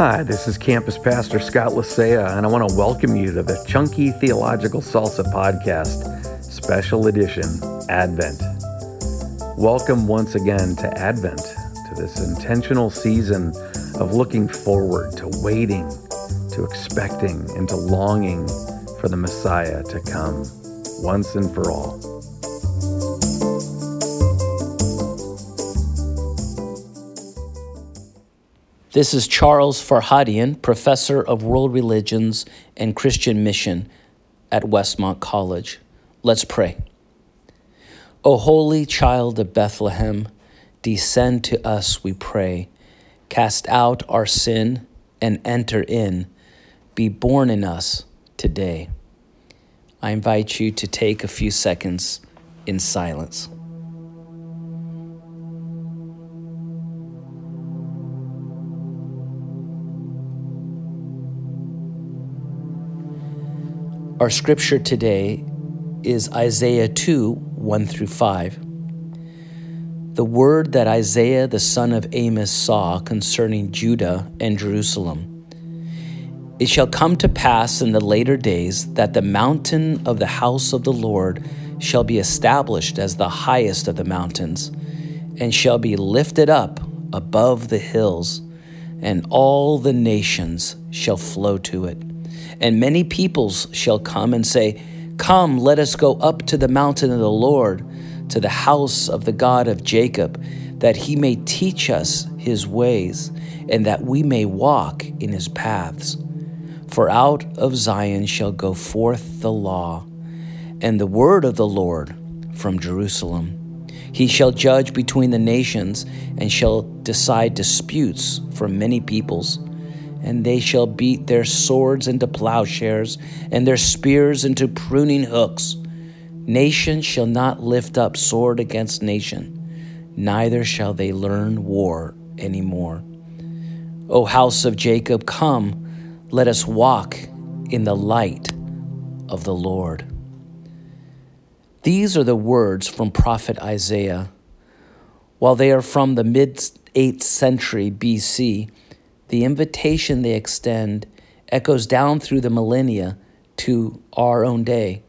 Hi, this is Campus Pastor Scott Lisea, and I want to welcome you to the Chunky Theological Salsa Podcast, Special Edition Advent. Welcome once again to Advent, to this intentional season of looking forward, to waiting, to expecting, and to longing for the Messiah to come once and for all. This is Charles Farhadian, Professor of World Religions and Christian Mission at Westmont College. Let's pray. O Holy Child of Bethlehem, descend to us, we pray. Cast out our sin and enter in. Be born in us today. I invite you to take a few seconds in silence. Our scripture today is Isaiah 2 1 through 5. The word that Isaiah the son of Amos saw concerning Judah and Jerusalem. It shall come to pass in the later days that the mountain of the house of the Lord shall be established as the highest of the mountains, and shall be lifted up above the hills, and all the nations shall flow to it. And many peoples shall come and say, Come, let us go up to the mountain of the Lord, to the house of the God of Jacob, that he may teach us his ways, and that we may walk in his paths. For out of Zion shall go forth the law, and the word of the Lord from Jerusalem. He shall judge between the nations, and shall decide disputes for many peoples and they shall beat their swords into plowshares and their spears into pruning hooks. Nation shall not lift up sword against nation, neither shall they learn war any more. O house of Jacob, come, let us walk in the light of the Lord. These are the words from prophet Isaiah. While they are from the mid 8th century BC, the invitation they extend echoes down through the millennia to our own day.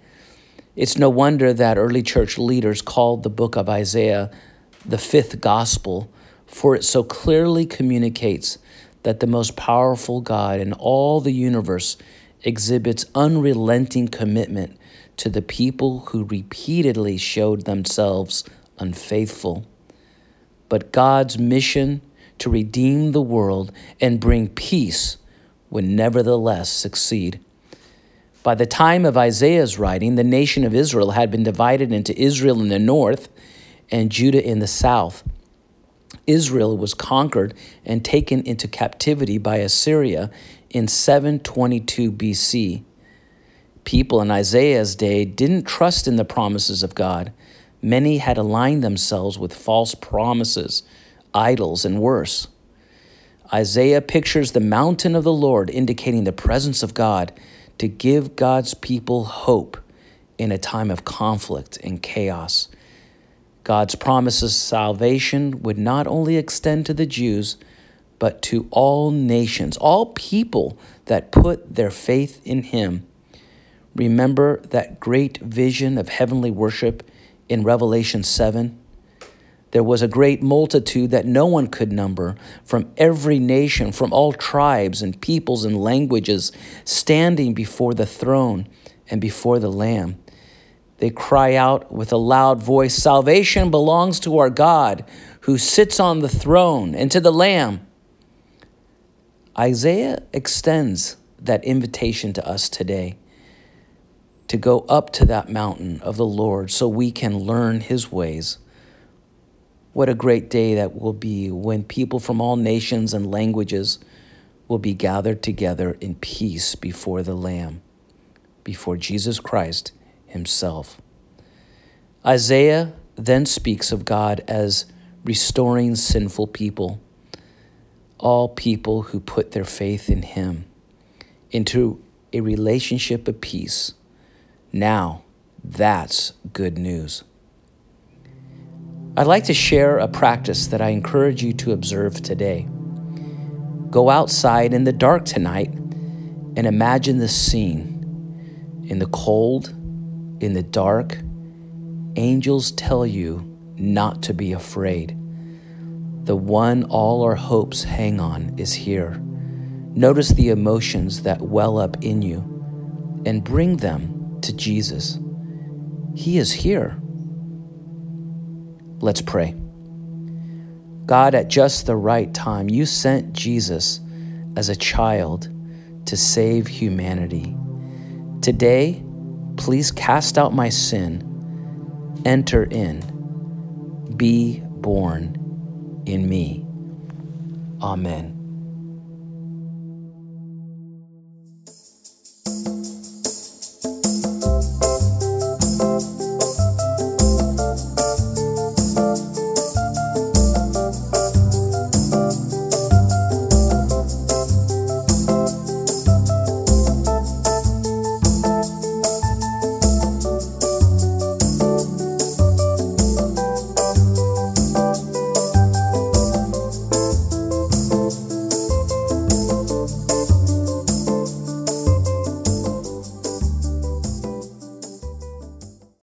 It's no wonder that early church leaders called the book of Isaiah the fifth gospel, for it so clearly communicates that the most powerful God in all the universe exhibits unrelenting commitment to the people who repeatedly showed themselves unfaithful. But God's mission to redeem the world and bring peace would nevertheless succeed. By the time of Isaiah's writing, the nation of Israel had been divided into Israel in the north and Judah in the south. Israel was conquered and taken into captivity by Assyria in 722 BC. People in Isaiah's day didn't trust in the promises of God. Many had aligned themselves with false promises idols, and worse. Isaiah pictures the mountain of the Lord, indicating the presence of God to give God's people hope in a time of conflict and chaos. God's promises of salvation would not only extend to the Jews, but to all nations, all people that put their faith in Him. Remember that great vision of heavenly worship in Revelation 7? There was a great multitude that no one could number, from every nation, from all tribes and peoples and languages, standing before the throne and before the Lamb. They cry out with a loud voice Salvation belongs to our God who sits on the throne and to the Lamb. Isaiah extends that invitation to us today to go up to that mountain of the Lord so we can learn his ways. What a great day that will be when people from all nations and languages will be gathered together in peace before the Lamb, before Jesus Christ Himself. Isaiah then speaks of God as restoring sinful people, all people who put their faith in Him, into a relationship of peace. Now, that's good news. I'd like to share a practice that I encourage you to observe today. Go outside in the dark tonight and imagine the scene. In the cold, in the dark, angels tell you not to be afraid. The one all our hopes hang on is here. Notice the emotions that well up in you and bring them to Jesus. He is here. Let's pray. God, at just the right time, you sent Jesus as a child to save humanity. Today, please cast out my sin, enter in, be born in me. Amen.